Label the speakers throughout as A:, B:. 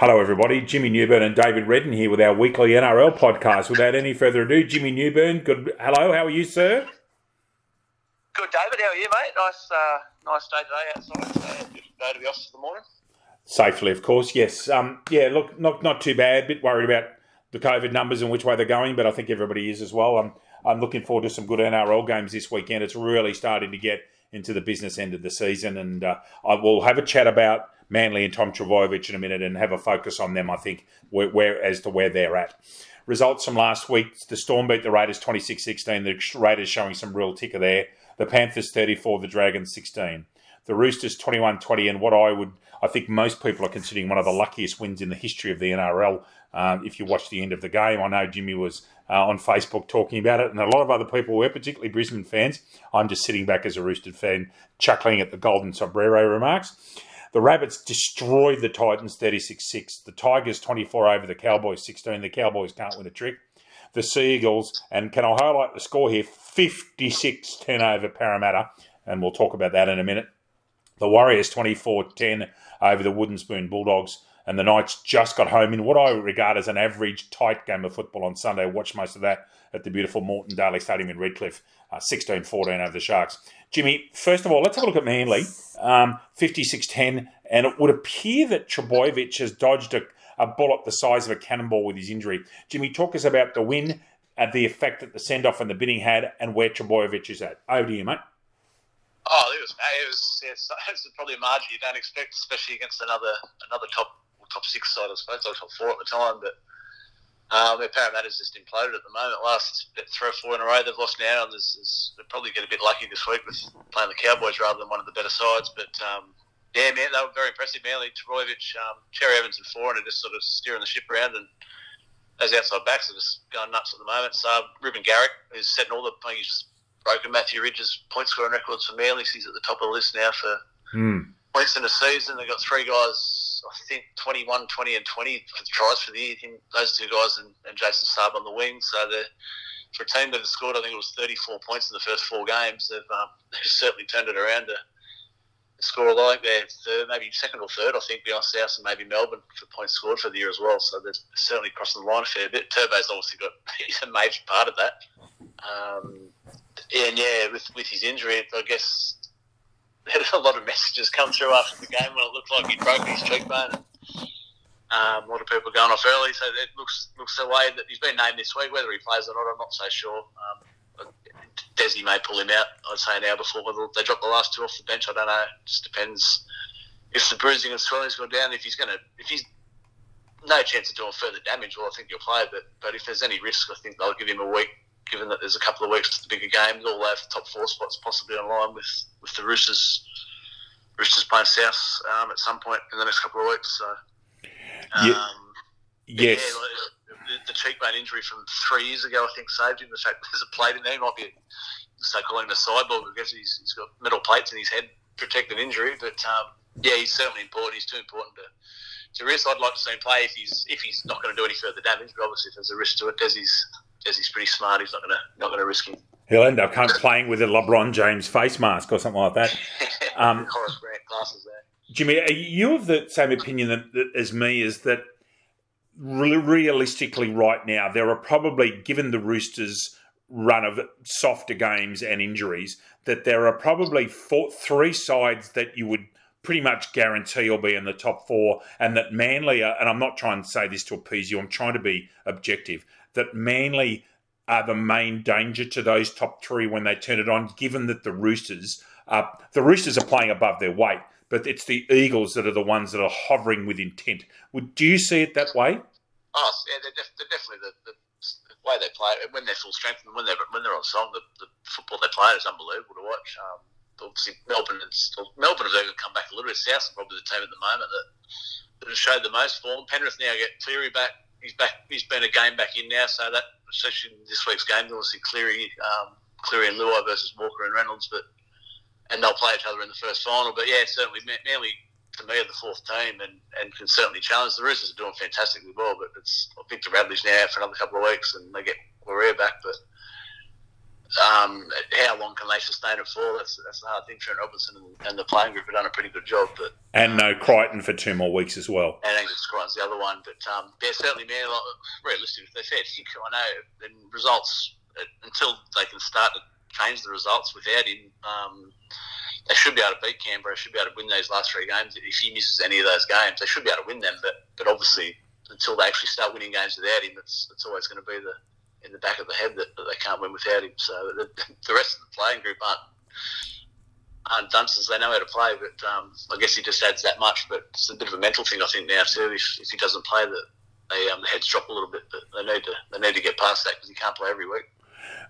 A: Hello, everybody. Jimmy Newburn and David Redden here with our weekly NRL podcast. Without any further ado, Jimmy Newburn, good. Hello, how are you, sir?
B: Good, David. How are you, mate? Nice, uh, nice day today outside. So go to the office in the morning.
A: Safely, of course. Yes. Um, yeah. Look, not not too bad. Bit worried about the COVID numbers and which way they're going, but I think everybody is as well. I'm I'm looking forward to some good NRL games this weekend. It's really starting to get into the business end of the season, and uh, I will have a chat about Manly and Tom Trbojevic in a minute and have a focus on them, I think, where, where as to where they're at. Results from last week the Storm beat the Raiders 26 16. The Raiders showing some real ticker there. The Panthers 34, the Dragons 16. The Roosters 21 20, and what I would, I think most people are considering one of the luckiest wins in the history of the NRL. Um, if you watch the end of the game, I know Jimmy was uh, on Facebook talking about it, and a lot of other people were, particularly Brisbane fans. I'm just sitting back as a Roosters fan, chuckling at the Golden Sombrero remarks. The Rabbits destroyed the Titans 36 6. The Tigers 24 over the Cowboys 16. The Cowboys can't win a trick. The Seagulls, and can I highlight the score here 56 10 over Parramatta, and we'll talk about that in a minute. The Warriors 24 10 over the Wooden Spoon Bulldogs. And the Knights just got home in what I regard as an average tight game of football on Sunday. I watched most of that at the beautiful Moreton Daily Stadium in Redcliffe, uh, 16 14 over the Sharks. Jimmy, first of all, let's have a look at Manly. Um, 56-10, and it would appear that Trbojevic has dodged a, a bullet the size of a cannonball with his injury. Jimmy, talk us about the win, and the effect that the send-off and the bidding had, and where Trbojevic is at. Over to you, mate.
B: Oh, it was it was yeah, it's probably a margin you don't expect, especially against another another top top six side, I suppose, or top four at the time. But um, their Parramatta's just imploded at the moment. Last three or four in a row they've lost now, and there's, there's, they'll probably get a bit lucky this week with playing the Cowboys rather than one of the better sides. But um, yeah, man, they were very impressive. Manly, Trbojevic, um, Cherry Evans, and Foran are just sort of steering the ship around, and those outside backs are just going nuts at the moment. So Reuben Garrick is setting all the. I think he's just broken Matthew Ridge's point scoring records for Manly. He's at the top of the list now for
A: mm.
B: points in a season. They've got three guys I think 21, 20, and 20 for tries for the year. Him, those two guys and, and Jason Saab on the wing. So for a team that has scored, I think it was 34 points in the first four games, they've, um, they've certainly turned it around to score like they're third, maybe second or third, I think, beyond South and maybe Melbourne for points scored for the year as well. So they're certainly crossing the line a fair bit. Turbo's obviously got he's a major part of that. Um, and yeah, with, with his injury, I guess had a lot of messages come through after the game when it looked like he broke his cheekbone. Um, a lot of people going off early, so it looks looks the way that he's been named this week. Whether he plays or not, I'm not so sure. Um, Desi may pull him out. I'd say an hour before they drop the last two off the bench. I don't know. It just depends if the bruising and swelling's gone down. If he's going to, if he's no chance of doing further damage, well, I think he'll play. But but if there's any risk, I think they'll give him a week given that there's a couple of weeks to the bigger games, all have top four spots possibly on line with, with the Roosters. Roosters playing South um, at some point in the next couple of weeks. So,
A: um, yeah. yes.
B: Yeah, like, the, the, cheekbone injury from three years ago, I think, saved him. The fact there's a plate in there, he might be so calling him a cyborg because he's, he's got metal plates in his head, protected injury. But um, yeah, he's certainly important. He's too important to to risk. I'd like to see him play if he's if he's not going to do any further damage. But obviously, if there's a risk to it, Desi's Desi's pretty smart. He's not going to not to risk him.
A: He'll end up playing with a LeBron James face mask or something like that.
B: Um, Horace Grant glasses there.
A: Jimmy, are you of the same opinion that, that, as me? Is that realistically right now there are probably, given the Roosters' run of softer games and injuries, that there are probably four, three sides that you would pretty much guarantee will be in the top four, and that Manly, are, and I'm not trying to say this to appease you, I'm trying to be objective, that Manly are the main danger to those top three when they turn it on, given that the Roosters are, the Roosters are playing above their weight, but it's the Eagles that are the ones that are hovering with intent. Would do you see it that way?
B: Oh, yeah, they're, def- they're definitely the, the, the, way they play when they're full strength and when they're when they're on song. The, the football they play is unbelievable to watch. Um, obviously, Melbourne and Melbourne have even come back a little bit. South are probably the team at the moment that, that has showed the most form. Penrith now get Cleary back he's back. He's been a game back in now, so that especially this week's game, obviously Cleary, um, Cleary and Luai versus Walker and Reynolds, but and they'll play each other in the first final. But yeah, certainly Manly to me are the fourth team and, and can certainly challenge. The Roosters are doing fantastically well, but it's the Radleys now for another couple of weeks and they get Waerea back, but. Um, how long can they sustain it for? That's that's the hard thing. Trent Robinson and, and, the playing group have done a pretty good job, but
A: and no Crichton for two more weeks as well.
B: And Angus Crichton's the other one, but um, yeah, certainly, man. Like, realistically, they said I know, and results uh, until they can start to change the results without him. Um, they should be able to beat Canberra. Should be able to win those last three games. If he misses any of those games, they should be able to win them. But but obviously, until they actually start winning games without him, it's it's always going to be the in the back of the head that, that they can't win without him. So the, the, rest of the playing group aren't aren't dunces. They know how to play, but um, I guess he just adds that much. But it's a bit of a mental thing, I think, now too. If, if he doesn't play, that they um, the heads drop a little bit. But they need to they need to get past that because he can't play every week.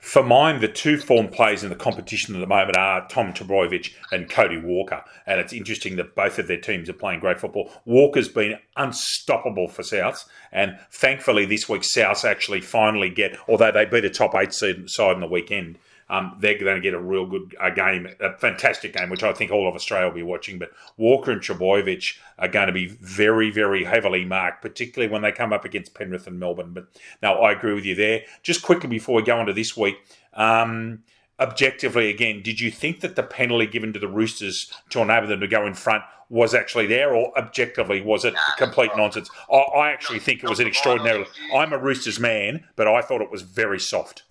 A: For mine, the two form players in the competition at the moment are Tom Trbojevic and Cody Walker. And it's interesting that both of their teams are playing great football. Walker's been unstoppable for Souths. And thankfully, this week, Souths actually finally get, although they beat a top eight side in the weekend, um, they're going to get a real good a game, a fantastic game, which I think all of Australia will be watching. But Walker and Trbojevic are going to be very, very heavily marked, particularly when they come up against Penrith and Melbourne. But now I agree with you there. Just quickly before we go on to this week, um, objectively again, did you think that the penalty given to the Roosters to enable them to go in front was actually there, or objectively was it nah, complete nonsense? I, I actually think it was an extraordinary. I'm a Roosters man, but I thought it was very soft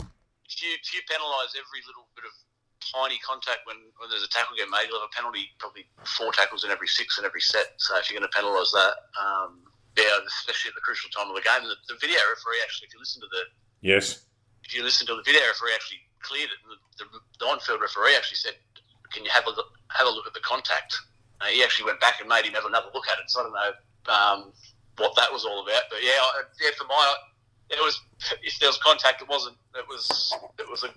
B: if you, penalise every little bit of tiny contact when, when there's a tackle get made, you'll have a penalty probably four tackles in every six in every set. So if you're going to penalise that, um, yeah, especially at the crucial time of the game, the, the, video referee actually, if you listen to the
A: yes,
B: if you listen to the video referee actually cleared it, the, the, the on-field referee actually said, "Can you have a look, have a look at the contact?" Uh, he actually went back and made him have another look at it. So I don't know um, what that was all about, but yeah, I, yeah, for my it was if there was contact, it wasn't. It was it was a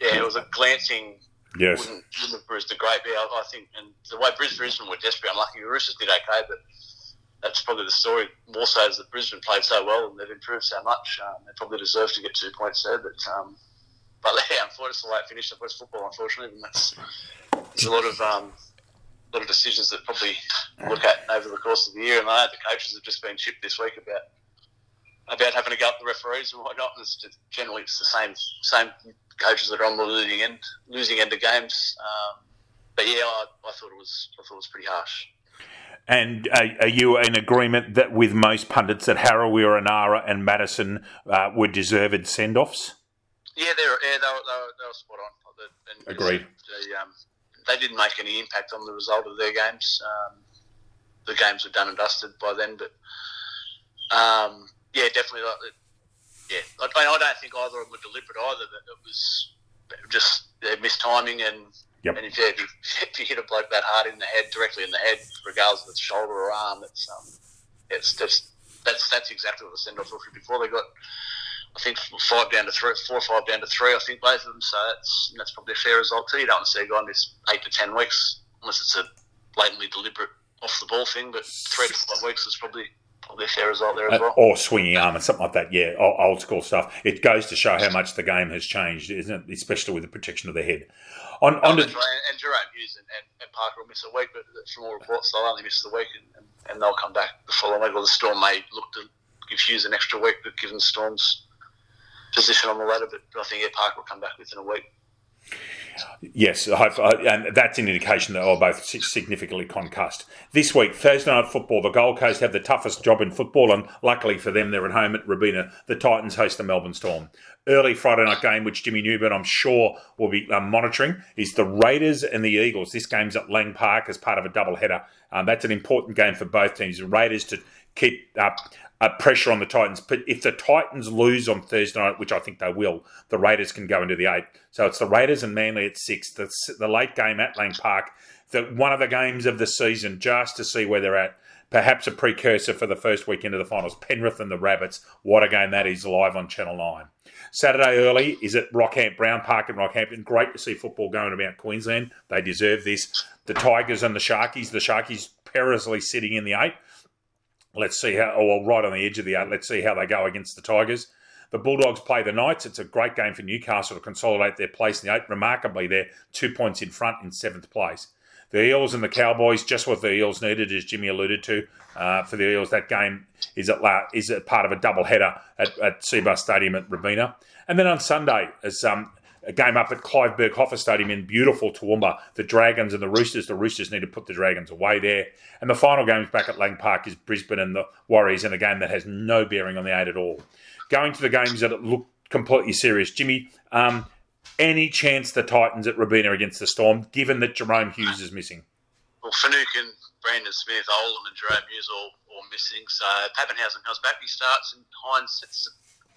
B: yeah, it was a glancing.
A: Yes.
B: Wouldn't, wouldn't have bruised a great bit. I, think, and the way Brisbane were desperate, unlucky. The Roosters did okay, but that's probably the story. More so is that Brisbane played so well and they've improved so much. Um, they probably deserve to get two points there, but um, but yeah, unfortunately, it's a late finish of West football. Unfortunately, and that's there's a lot of um, lot of decisions that probably look at over the course of the year. And I know the coaches have just been chipped this week about about having to go up the referees and whatnot. It's just, generally it's the same same coaches that are on the losing end losing end of games. Um, but yeah, I, I, thought it was I thought it was pretty harsh.
A: And are, are you in agreement that with most pundits that Harawira-Naera, and Madison uh, were deserved send offs?
B: Yeah, they're yeah they were, they were, they were spot on.
A: And Agreed.
B: They, um, they didn't make any impact on the result of their games. Um, the games were done and dusted by then, but um, yeah, definitely. Like, yeah, I, I don't think either of them were deliberate either. That it was just uh, mistiming and
A: Yep.
B: And if you, if you hit a bloke that hard in the head, directly in the head, regardless of it's shoulder or arm, it's um, it's just that's that's exactly what the send off was before. They got, I think, five down to three, four or five down to three. I think both of them. So that's that's probably a fair result too. You don't want to see a guy miss eight to ten weeks unless it's a blatantly deliberate off the ball thing. But three to five weeks is probably probably a fair result there as uh, well.
A: Or swinging arm and something like that. Yeah, old school stuff. It goes to show how much the game has changed, isn't it? Especially with the protection of the head. On, on
B: to, and, and Jahrome Hughes and, and, and, Parker will miss a week, but from all reports, they'll only miss the week and, and, they'll come back the following week. Or the Storm may look to give Hughes an extra week, but given Storm's position on the ladder, but I think yeah, Parker will come back within a week.
A: Yes, and that's an indication that they're both significantly concussed. This week, Thursday night football, the Gold Coast have the toughest job in football, and luckily for them, they're at home at Robina. The Titans host the Melbourne Storm. Early Friday night game, which Jimmy Newburn, I'm sure, will be um, monitoring, is the Raiders and the Eagles. This game's at Lang Park as part of a double header. Um, that's an important game for both teams. The Raiders to keep up uh, pressure on the Titans. But if the Titans lose on Thursday night, which I think they will, the Raiders can go into the eight. So it's the Raiders and Manly at six. The, the late game at Lang Park, the, one of the games of the season, just to see where they're at. Perhaps a precursor for the first weekend of the finals. Penrith and the Rabbits. What a game that is live on Channel 9. Saturday early is at Rockhampton, Browne Park in Rockhampton. Great to see football going about Queensland. They deserve this. The Tigers and the Sharkies. The Sharkies perilously sitting in the eight. Let's see how, or right on the edge of the eight, let's see how they go against the Tigers. The Bulldogs play the Knights. It's a great game for Newcastle to consolidate their place in the eight. Remarkably, they're two points in front in seventh place. The Eels and the Cowboys, just what the Eels needed, as Jimmy alluded to. Uh, for the Eels, that game is at la- is a part of a double header at, at Cbus Stadium at Robina. And then on Sunday, as um, a game up at Clive Berghofer Stadium in beautiful Toowoomba. The Dragons and the Roosters. The Roosters need to put the Dragons away there. And the final games back at Lang Park is Brisbane and the Warriors in a game that has no bearing on the eight at all. Going to the games that look completely serious, Jimmy. Um, any chance the Titans at Robina against the Storm, given that Jahrome Hughes is missing?
B: Well, Finucane, Brandon Smith, Olam, and Jahrome Hughes all, all missing. So Papenhuyzen comes back, he starts, and Hynes it's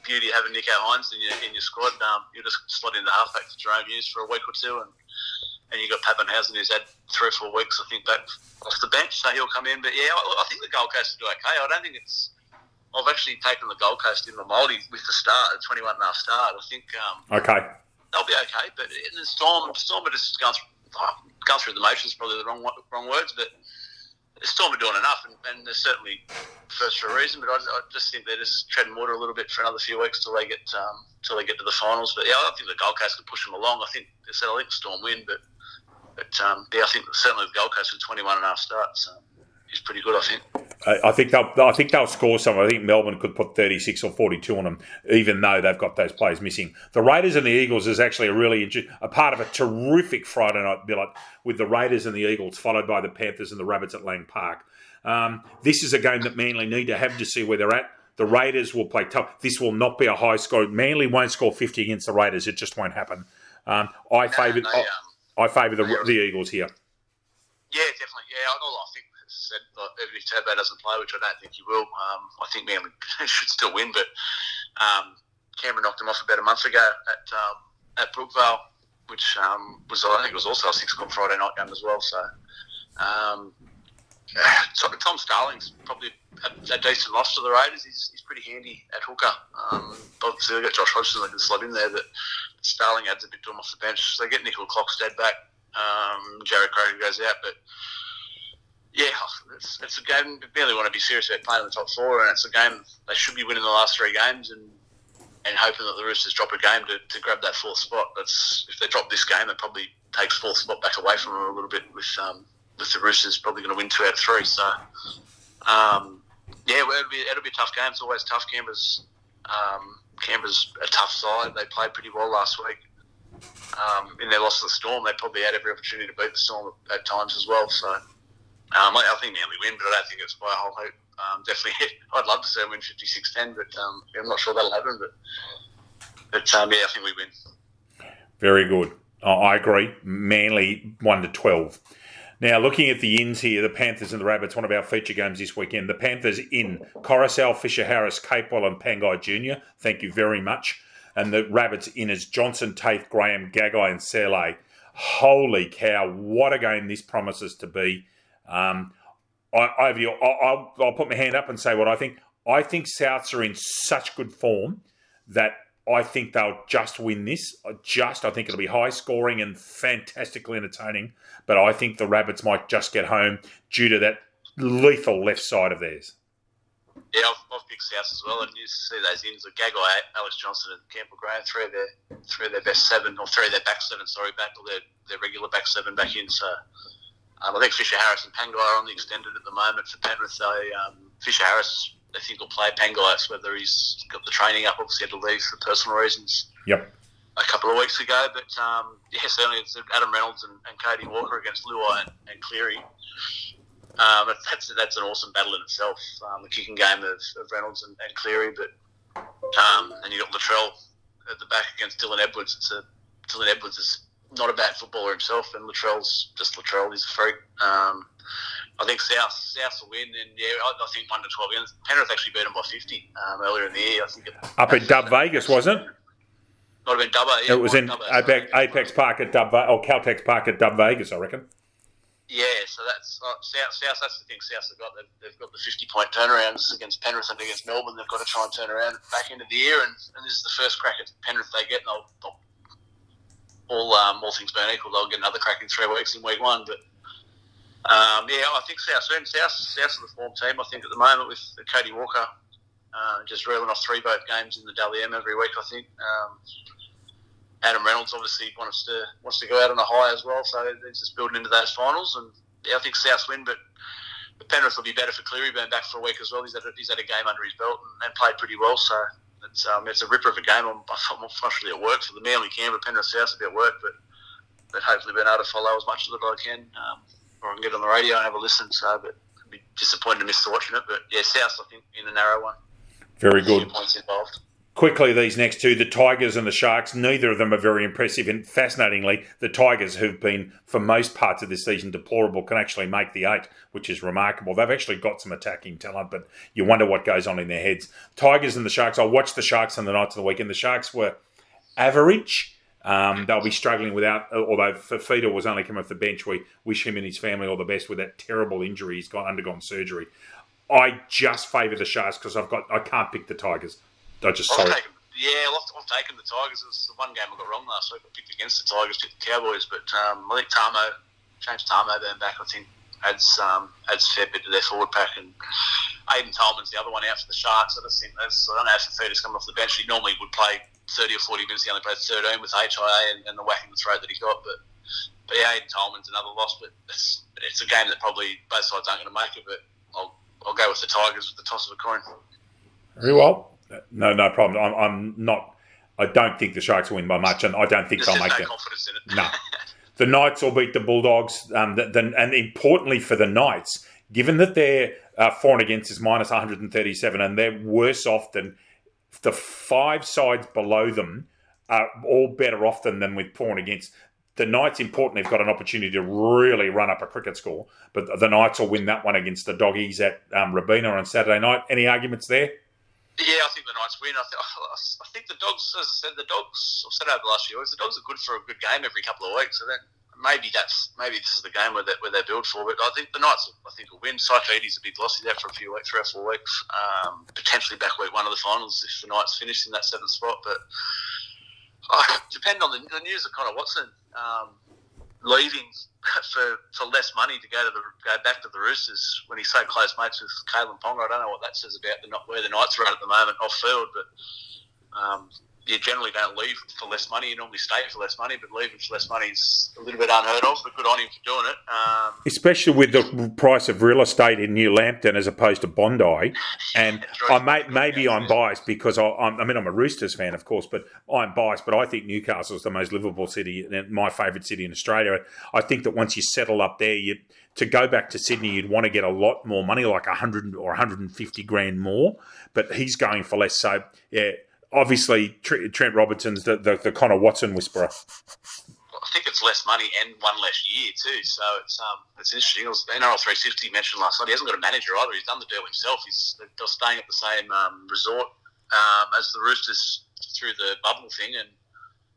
B: beauty having Nicho Hynes in your in your squad. Um, you just slot in the halfback for Jahrome Hughes for a week or two, and and you got Papenhuyzen who's had three or four weeks, I think, back off the bench, so he'll come in. But yeah, I, I think the Gold Coast will do okay. I don't think it's. I've actually taken the Gold Coast in the mouldy with the start, the 21 and a half start. I think. Um,
A: okay.
B: They'll be okay, but in the Storm, Storm are just going through, oh, going through the motions, probably the wrong wrong words, but the Storm are doing enough, and, and they're certainly first for a reason. But I, I, just think they're just treading water a little bit for another few weeks till they get um, till they get to the finals. But yeah, I think the Gold Coast can push them along. I think they said I think Storm win, but but um, yeah, I think certainly the Gold Coast with 21 and a half starts. Um, is pretty good, I think.
A: I think they'll. I think they'll score some. I think Melbourne could put thirty six or forty two on them, even though they've got those players missing. The Raiders and the Eagles is actually a really a part of a terrific Friday night billet with the Raiders and the Eagles, followed by the Panthers and the Rabbits at Lang Park. Um, this is a game that Manly need to have to see where they're at. The Raiders will play tough. This will not be a high score. Manly won't score fifty against the Raiders. It just won't happen. Um, I favour. No, um, I favour the, the Eagles here.
B: Yeah, definitely. Yeah, I, I think said even if Turbo doesn't play, which I don't think he will, um, I think Manly should still win. But um, knocked him off about a month ago at um, at Brookvale, which um, was I think it was also a six o'clock Friday night game as well. So. Um, Tom Starling's probably a, a, decent loss to the Raiders. He's, he's pretty handy at hooker. Um, obviously, they've got Josh Hodgson that can slot in there, but Starling adds a bit to him off the bench. So they get Nickel Clockstead back. Um, Jarrod Croker goes out, but yeah, it's, it's a game. They barely want to be serious about playing in the top four, and it's a game they should be winning the last three games and and hoping that the Roosters drop a game to, to grab that fourth spot. That's if they drop this game, it probably takes fourth spot back away from them a little bit. With um, with the Roosters probably going to win two out of three, so um, yeah, it'll be it'll be a tough game. It's always tough. Canberra's um, Canberra's a tough side. They played pretty well last week. Um, in their loss to the Storm, they probably had every opportunity to beat the Storm at, at times as well. So um, I, I, think Manly win, but I don't think it's by a whole hope. Um, definitely, I'd love to see them win 56-10, but um, I'm not sure that'll happen. But, but um, yeah, I think we win.
A: Very good. I agree. Manly 1 to 12. Now, looking at the ins here, the Panthers and the Rabbits, one of our feature games this weekend. The Panthers in Koroisau, Fisher Harris, Capewell, and Pangai Jr. Thank you very much. And the Rabbits in as Johnson, Taaffe, Graham, Gagai, and Sele. Holy cow, what a game this promises to be. Um, I, I'll, I'll put my hand up and say what I think. I think Souths are in such good form that I think they'll just win this. Just, I think it'll be high scoring and fantastically entertaining. But I think the Rabbits might just get home due to that lethal left side of theirs.
B: Yeah, I've, I've picked South as well, and you see those ins of Gagai, Alex Johnson, and Campbell Graham, three of their three of their best seven, or three of their back seven, sorry, back or their, their regular back seven back in. So um, I think Fisher Harris and Pangai are on the extended at the moment for Penrith. So um, Fisher Harris, I think, will play Pangai. whether he's got the training up, obviously had to leave for personal reasons.
A: Yep.
B: A couple of weeks ago, but um, yeah, certainly it's Adam Reynolds and, and Cody Walker against Luai and, and Cleary. Um, that's that's an awesome battle in itself. Um, the kicking game of, of Reynolds and, and, Cleary, but um, and you got Latrell at the back against Dylan Edwards. It's a Dylan Edwards is not a bad footballer himself, and Latrell's just Latrell. He's a freak. Um, I think South South will win, and yeah, I, I think one to twelve. Against. Penrith actually beat them by fifty um, earlier in the year. I think it,
A: up at Dub Vegas, wasn't it?
B: Might have been Dubbo. Yeah,
A: it was in Dubbo, Apex, Apex Park at Dub or Caltex Park at Dub Vegas, I reckon.
B: Yeah, so that's uh, South. South. That's the thing. South have got. They've, they've got the fifty-point turnarounds against Penrith and against Melbourne. They've got to try and turn around back into the year, and, and this is the first crack at Penrith they get, and they'll, they'll all um, all things being equal, they'll get another crack in three weeks in week one. But um, yeah, I think South South South of the form team. I think at the moment with Cody Walker uh, just reeling off three boat games in the Dally M every week. I think um, Adam Reynolds obviously wants to wants to go out on a high as well, so he's just building into those finals. And yeah, I think South win, but. Penrith will be better for Cleary being back for a week as well. He's had a, he's had a game under his belt and, and played pretty well. So it's um, it's a ripper of a game. I'm, I'm unfortunately at work for the Manly Canberra Penrith South a bit at work, but but hopefully been able to follow as much of it as I can, um, or I can get on the radio and have a listen. So, but I'd be disappointed to miss watching it. But yeah, South I think in a narrow one.
A: Very good.
B: Points involved.
A: Quickly, these next two, the Tigers and the Sharks, neither of them are very impressive. And fascinatingly, the Tigers, who've been for most parts of this season deplorable, can actually make the eight, which is remarkable. They've actually got some attacking talent, but you wonder what goes on in their heads. Tigers and the Sharks, I watched the Sharks on the nights of the weekend. The Sharks were average. Um, they'll be struggling without, although Fifita was only coming off the bench. We wish him and his family all the best with that terrible injury. He's got undergone surgery. I just favour the Sharks because I've got I can't pick the Tigers. I just
B: I've taken, yeah, I've, I've, taken the Tigers. It was the one game I got wrong last week. I picked against the Tigers, picked the Cowboys, but um, I think Tamou, James Tamou being back, I think adds um, adds a fair bit to their forward pack. And Aiden Tolman's the other one out for the Sharks. I just think that's, I don't know if Fifita's coming off the bench. He normally would play 30 or 40 minutes. He only played 13 with HIA and, and the whack in the throat that he got. But but yeah, Aiden Tolman's another loss. But it's, it's a game that probably both sides aren't going to make it. But I'll I'll go with the Tigers with the toss of a coin.
A: Very well. No, no problem. I'm, I'm not. I don't think the Sharks will win by much, and I don't think
B: There's
A: they'll make
B: no
A: it.
B: confidence in it.
A: No. the Knights will beat the Bulldogs. Um, the, the, and importantly for the Knights, given that their uh, for and against is minus 137, and they're worse off than the five sides below them are all better off than them with for and against. The Knights, importantly, have got an opportunity to really run up a cricket score, but the Knights will win that one against the Doggies at um, Robina on Saturday night. Any arguments there?
B: Yeah, I think the Knights win. I, th- I think the Dogs, as I said, the Dogs. I've said over the last few weeks, the Dogs are good for a good game every couple of weeks. So then maybe that's maybe this is the game where they, where they build for. But I think the Knights, I think, will win. Saifiti's a big loss. there for a few weeks, three or four weeks. Um, potentially back week one of the finals if the Knights finish in that seventh spot. But uh, depend on the, the news of Connor Watson um, leaving for, for less money to go to the go back to the Roosters when he's so close mates with Kalyn Ponga. I don't know what that says about the where the Knights are at at the moment off field, but um, you generally don't leave for less money. You normally stay for less money, but leaving for less money is a little bit unheard of. But good on him for doing it. Um,
A: Especially with the price of real estate in New Lambton as opposed to Bondi. And I may, maybe I'm biased because I, I mean I'm a Roosters fan, of course, but I'm biased. But I think Newcastle is the most livable city, and my favourite city in Australia. I think that once you settle up there, you to go back to Sydney, you'd want to get a lot more money, like 100 or 150 grand more. But he's going for less. So, yeah, obviously Trent Robinson's the, the, the Connor Watson whisperer.
B: I think it's less money and one less year too. So it's um it's interesting. It was NRL 360 mentioned last night. He hasn't got a manager either. He's done the deal himself. He's they're staying at the same um, resort um, as the Roosters through the bubble thing, and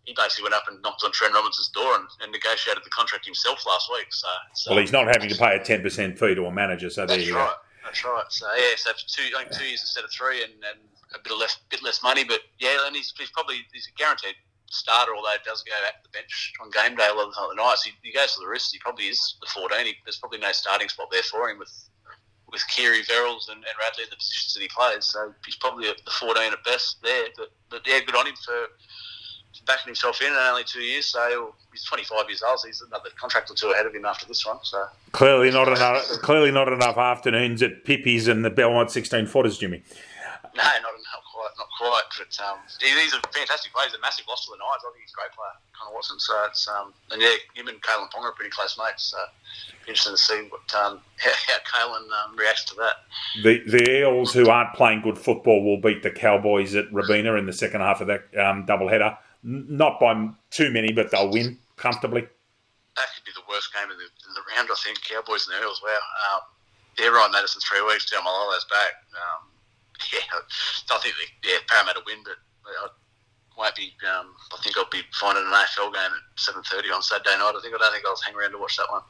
B: he basically went up and knocked on Trent Robinson's door and, and negotiated the contract himself last week. So, so
A: well, he's not having to pay a 10% fee to a manager. So there you
B: right.
A: go.
B: That's right. So yeah, so two, I think two years instead of three, and, and a bit of less, bit less money. But yeah, and he's, he's probably he's a guaranteed starter, although he does go out to the bench on game day a lot of the nights. He, he goes to the wrist. He probably is the 14. He, there's probably no starting spot there for him with with Keary, Verrills, and, and Radley in the positions that he plays. So he's probably the 14 at best there. But but yeah, good on him for backing himself in in only two years. So he's 25 years old. So he's another contract or two ahead of him after this one. So
A: clearly not enough. Clearly not enough afternoons at Pippi's and the Belmont 16 footers, Jimmy.
B: No, not, not quite, not quite. But um, he's a fantastic player. He's a massive loss to the Knights. I think he's a great player, Connor Watson. So it's um, and yeah, him and Kalyn Ponga are pretty close mates. So interesting to see what um, how, how Kalyn um, reacts to that.
A: The the Eels, who aren't playing good football, will beat the Cowboys at Robina in the second half of that um, double header. Not by too many, but they'll win comfortably.
B: That could be the worst game of the, the round, I think. Cowboys and the Eels. Wow. Um, yeah, Ryan Matterson three weeks. Down Malolo's back. Um, yeah, I think yeah, Parramatta win, but I won't be. Um, I think I'll be finding an AFL game at seven thirty on Saturday night. I think I don't think I'll hang around to watch that one.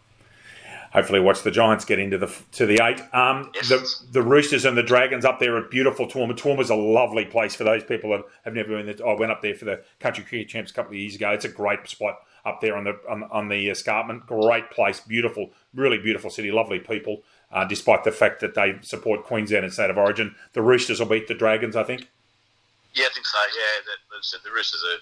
A: Hopefully, watch the Giants get into the to the eight. Um,
B: Yes.
A: the the Roosters and the Dragons up there at beautiful Toowoomba. Toowoomba's a lovely place for those people that have never been there. I went up there for the Country Cricket Champs a couple of years ago. It's a great spot up there on the on, on the escarpment. Great place, beautiful, really beautiful city, lovely people. Uh, despite the fact that they support Queensland and State of Origin, the Roosters will beat the Dragons. I think.
B: Yeah, I think so. Yeah, I the Roosters are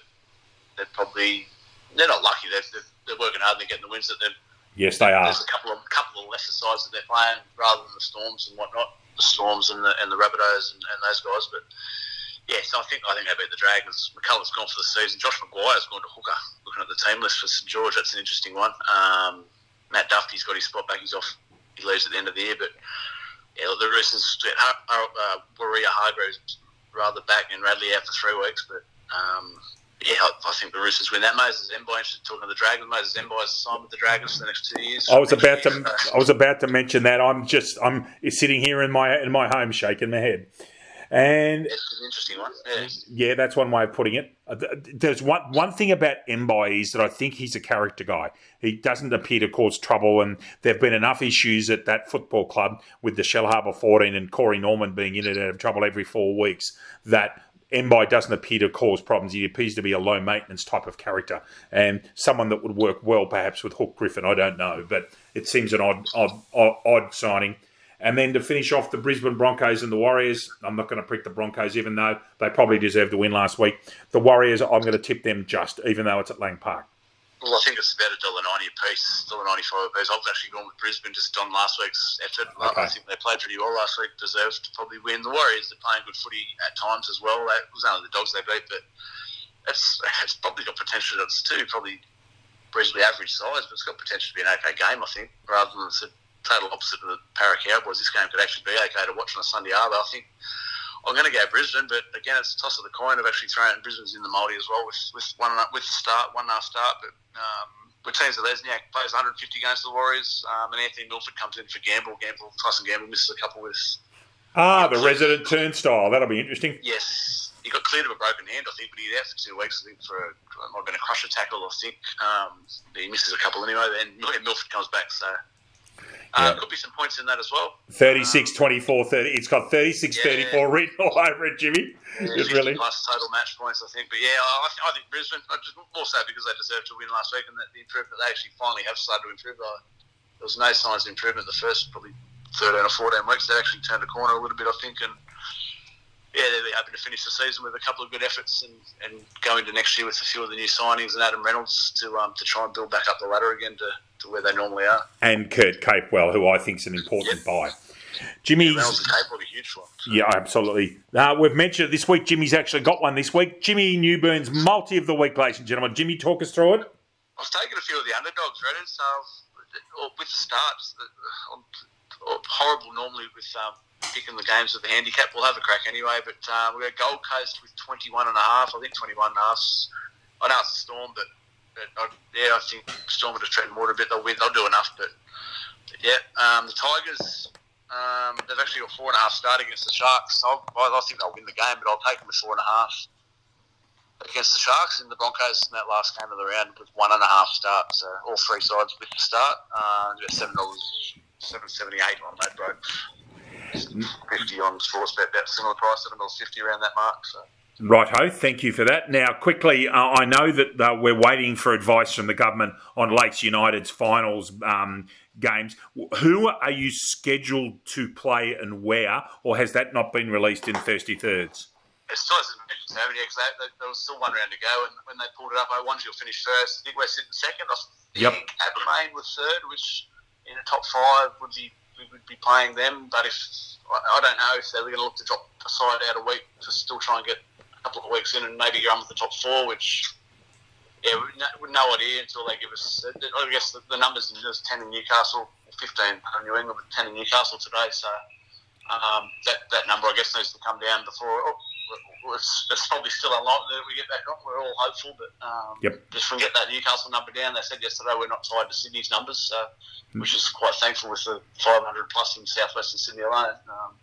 B: they're probably they're not lucky. They're, they're, they're working hard and they're getting the wins that they're
A: Yes, they are.
B: There's a couple of couple of lesser sides that they're playing rather than the Storms and whatnot. The Storms and the and the Rabbitohs and, and those guys. But Yes, I think I think they beat the Dragons. McCullough's gone for the season. Josh McGuire's gone to hooker. Looking at the team list for St George, that's an interesting one. Um, Matt Dufty's got his spot back. He's off. He leaves at the end of the year, but yeah, the Roosters. Uh, Waerea-Hargreaves rather back and Radley out for three weeks, but um, yeah, I, I, think the Roosters win that. Moses Mbye, talking to the Dragons. Moses Mbye is signed with the Dragons for the next two years.
A: I was about to, I was about to mention that. I'm just, I'm sitting here in my in my home, shaking my head. And
B: it's an interesting one. Yeah.
A: yeah, that's one way of putting it. Uh, there's one one thing about Mbye is that I think he's a character guy. He doesn't appear to cause trouble, and there've been enough issues at that football club with the Shellharbour 14 and Corey Norman being in and out of trouble every four weeks that Mbye doesn't appear to cause problems. He appears to be a low maintenance type of character and someone that would work well perhaps with Hook Griffin. I don't know, but it seems an odd, odd, odd, signing. And then to finish off the Brisbane Broncos and the Warriors, I'm not going to prick the Broncos, even though they probably deserved the win last week. The Warriors, I'm going to tip them just, even though it's at Lang Park.
B: Well, I think it's about a dollar ninety a piece, dollar ninety five a piece. I've actually gone with Brisbane just on last week's effort. Okay. I think they played pretty well last week. Deserved to probably win. The Warriors are playing good footy at times as well. It was only the Dogs they beat, but it's it's probably got potential. It's too probably reasonably average size, but it's got potential to be an okay game. I think rather than the total opposite of the Para Cowboys. This game could actually be okay to watch on a Sunday Arvo. I think I'm going to go Brisbane, but again, it's a toss of the coin. I've actually thrown Brisbane's in the multi as well with with one with the start, one half start. But um, with teams of Lesniak plays 150 against the Warriors, um, and Anthony Milford comes in for Gamble. Gamble, Tyson Gamble misses a couple with.
A: Ah, the resident turnstile. That'll be interesting.
B: Yes, he got cleared of a broken hand, I think, but he's out for two weeks. I think for a, might have been a crusher tackle. I think um, he misses a couple anyway. Then Milford comes back, so uh, Could be some points in that as well.
A: 36, um, 24, 30. It's got 36, yeah, 34 written all over it, Jimmy.
B: Yeah, it's really plus total match points, I think. But yeah, I, I think Brisbane, just more so because they deserved to win last week and that the improvement, they actually finally have started to improve. There was no signs of improvement the first probably 13 or 14 weeks. They actually turned a corner a little bit, I think, and yeah, they'll be happy to finish the season with a couple of good efforts and, and go into next year with a few of the new signings and Adam Reynolds to um, to try and build back up the ladder again to, to where they normally are.
A: And Kurt Capewell, who I think is an important buy. Jimmy's
B: yeah, huge one.
A: Yeah, absolutely. Uh, we've mentioned this week. Jimmy's actually got one this week. Jimmy Newburn's multi of the week, ladies and gentlemen. Jimmy, talk us through it.
B: I was taking a few of the underdogs, ready. So with the start, uh, horrible normally with um, picking the games with the handicap. We'll have a crack anyway, but uh, we've got Gold Coast with 21 and a half. I think 21 and a half. I know it's Storm, but, but I, yeah, I think Storm would have tread more a bit. They'll win. They'll do enough, but, but yeah, um, the Tigers. Um, they've actually got four and a half start against the Sharks. I, I think they'll win the game, but I'll take them with four and a half against the Sharks and the Broncos in that last game of the round with one and a half start. So all three sides with the start. Uh, about seven dollars, seven seventy eight on that, bro. 50 on Sportsbet, about similar price, seven dollars fifty around that mark. So.
A: Right, ho. Thank you for that. Now, quickly, uh, I know that uh, we're waiting for advice from the government on Lakes United's finals um, games. Who are you scheduled to play and where, or has that not been released in Thirsty Thirds?
B: It's still hasn't been determined yet because there was still one round to go, and when they pulled it up, I wanted you'll finish first. I think we're sitting second. I
A: think
B: yep. Abermain was third, which in the top five would be we would be playing them. But if I don't know if they're going to look to drop a side out a week to still try and get a couple of weeks in and maybe on with the top four, which yeah, we've no, idea until they give us. I guess the, the numbers there's ten in Newcastle, fifteen in New England, ten in Newcastle today. So um, that that number I guess needs to come down before. Oh, it's, it's, probably still unlikely that we get back on. We're all hopeful, but um,
A: yep.
B: just we get that Newcastle number down. They said yesterday we're not tied to Sydney's numbers, so, mm. which is quite thankful with the 500 plus in southwestern Sydney alone. Um,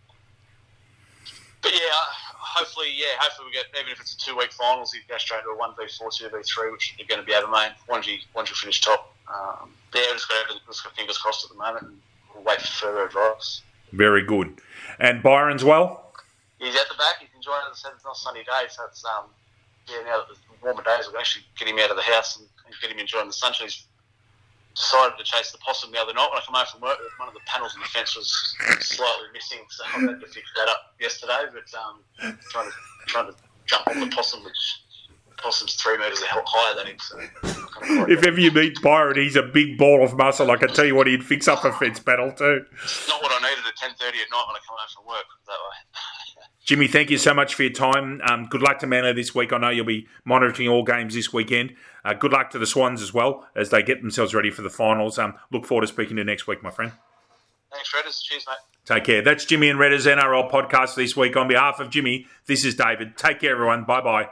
B: but yeah, hopefully, yeah, hopefully we get even if it's a two week finals, you go straight to a one v four, two v three, which you're going to be Abermain. Once you once you finish top, um, yeah, just got, just got fingers crossed at the moment, and we'll wait for further advice.
A: Very good. And Byron's well.
B: He's at the back. He's it. It's not a sunny day, so it's um, yeah. Now that the warmer days, we'll actually get him out of the house and, and get him enjoying the sunshine. He's decided to chase the possum the other night when I come home from work. One of the panels in the fence was slightly missing, so I had to fix that up yesterday. But um, trying to trying to jump on the possum, which possum's three metres a hell higher than him. So
A: if ever you meet Byron, he's a big ball of muscle. I can tell you what, he'd fix up a fence panel too.
B: Not what I needed at ten thirty at night when I come home from work. That way.
A: Jimmy, thank you so much for your time. Um, good luck to Manly this week. I know you'll be monitoring all games this weekend. Uh, good luck to the Swans as well as they get themselves ready for the finals. Um, look forward to speaking to you next week, my friend.
B: Thanks, Redders. Cheers, mate.
A: Take care. That's Jimmy and Redders NRL podcast this week. On behalf of Jimmy, this is David. Take care, everyone. Bye bye.